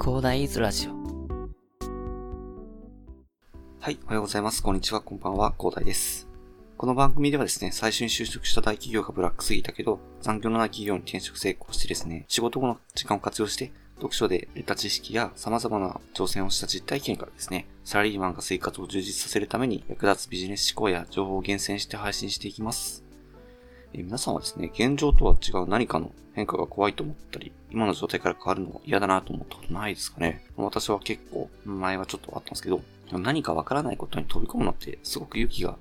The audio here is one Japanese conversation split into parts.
広大イズラジオ。はい、おはようございます。こんにちは、こんばんは、広大です。この番組ではですね、最初に就職した大企業がブラックすぎたけど、残業のない企業に転職成功してですね、仕事後の時間を活用して、読書で得た知識や様々な挑戦をした実体験からですね、サラリーマンが生活を充実させるために役立つビジネス思考や情報を厳選して配信していきます。皆さんはですね、現状とは違う何かの変化が怖いと思ったり、今の状態から変わるの嫌だなと思ったことないですかね？私は結構、前はちょっとあったんですけど、何かわからないことに飛び込むのってすごく勇気が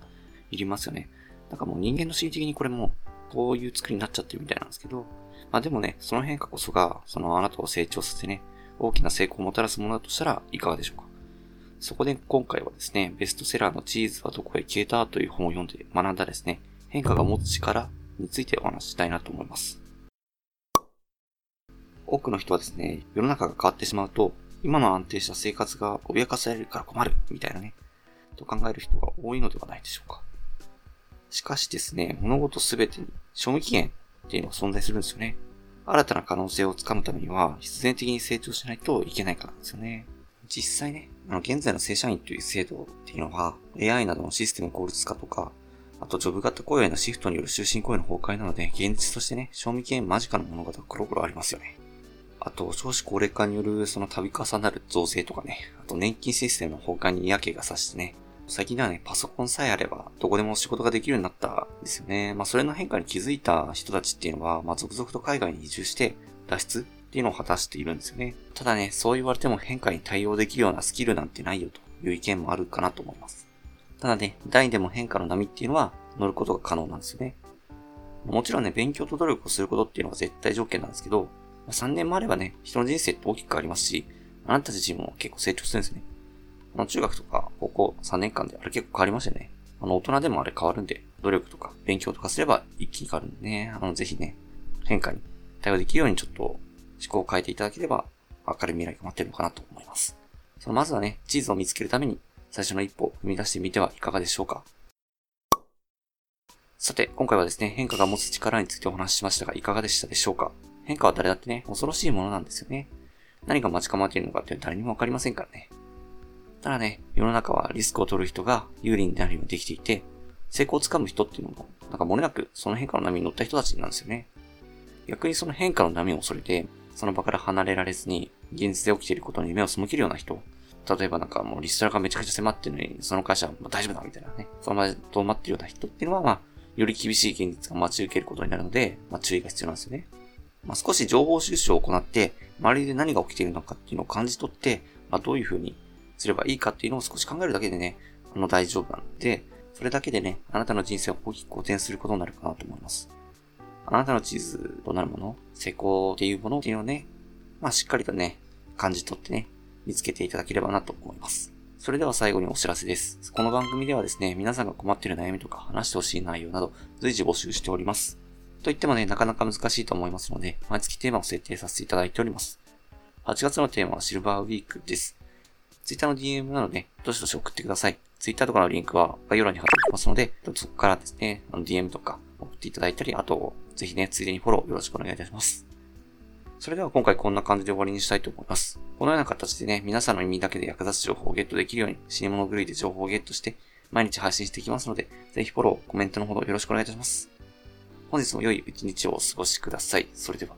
いりますよね。なんかもう人間の心理的にこれもこういう作りになっちゃってるみたいなんですけど、まあでもね、その変化こそが、そのあなたを成長させてね、大きな成功をもたらすものだとしたらいかがでしょうか？そこで今回はですね、ベストセラーのチーズはどこへ消えたという本を読んで学んだですね、変化が持つ力についてお話ししたいなと思います。多くの人はですね、世の中が変わってしまうと、今の安定した生活が脅かされるから困る、みたいなね、と考える人が多いのではないでしょうか。しかしですね、物事すべてに賞味期限っていうのが存在するんですよね。新たな可能性をつかむためには、必然的に成長しないといけないからなんですよね。実際ね、あの、現在の正社員という制度っていうのは、AI などのシステム効率化とか、あとジョブ型雇用へのシフトによる終身雇用の崩壊なので、現実としてね、賞味期限間近の物語がコロコロありますよね。あと、少子高齢化によるその度重なる増税とかね、あと年金システムの崩壊に嫌気がさしてね、最近ではね、パソコンさえあれば、どこでも仕事ができるようになったんですよね。まあ、それの変化に気づいた人たちっていうのは、まあ、続々と海外に移住して、脱出っていうのを果たしているんですよね。ただね、そう言われても変化に対応できるようなスキルなんてないよという意見もあるかなと思います。ただね、第でも変化の波っていうのは乗ることが可能なんですよね。もちろんね、勉強と努力をすることっていうのが絶対条件なんですけど、3年もあればね、人の人生って大きく変わりますし、あなた自身も結構成長するんですね。あの、中学とか高校3年間であれ結構変わりましたよね。あの、大人でもあれ変わるんで、努力とか勉強とかすれば一気に変わるんでね、あの、ぜひね、変化に対応できるようにちょっと思考を変えていただければ、明るい未来が待ってるのかなと思います。そのまずはね、地図を見つけるために、最初の一歩踏み出してみてはいかがでしょうか。さて、今回はですね、変化が持つ力についてお話ししましたが、いかがでしたでしょうか変化は誰だってね、恐ろしいものなんですよね。何が待ち構えているのかっていうのは誰にもわかりませんからね。ただね、世の中はリスクを取る人が有利になるようにできていて、成功をつかむ人っていうのも、なんか漏れなくその変化の波に乗った人たちなんですよね。逆にその変化の波を恐れて、その場から離れられずに、現実で起きていることに目を背けるような人。例えばなんかもうリストラがめちゃくちゃ迫ってるのに、その会社は大丈夫だみたいなね。その場で止まってるような人っていうのは、まあ、より厳しい現実が待ち受けることになるので、まあ注意が必要なんですよね。まあ少し情報収集を行って、周りで何が起きているのかっていうのを感じ取って、まあどういうふうにすればいいかっていうのを少し考えるだけでね、あの大丈夫なので、それだけでね、あなたの人生を大きく好転することになるかなと思います。あなたの地図となるもの、成功っていうものっていうのをね、まあしっかりとね、感じ取ってね、見つけていただければなと思います。それでは最後にお知らせです。この番組ではですね、皆さんが困っている悩みとか話してほしい内容など随時募集しております。と言ってもね、なかなか難しいと思いますので、毎月テーマを設定させていただいております。8月のテーマはシルバーウィークです。Twitter の DM なので、どしどし送ってください。Twitter とかのリンクは概要欄に貼っておきますので、そこからですね、DM とか送っていただいたり、あと、ぜひね、ついでにフォローよろしくお願いいたします。それでは今回こんな感じで終わりにしたいと思います。このような形でね、皆さんの耳だけで役立つ情報をゲットできるように、死に物狂いで情報をゲットして、毎日配信していきますので、ぜひフォロー、コメントのほどよろしくお願いいたします。本日も良い一日をお過ごしください。それでは。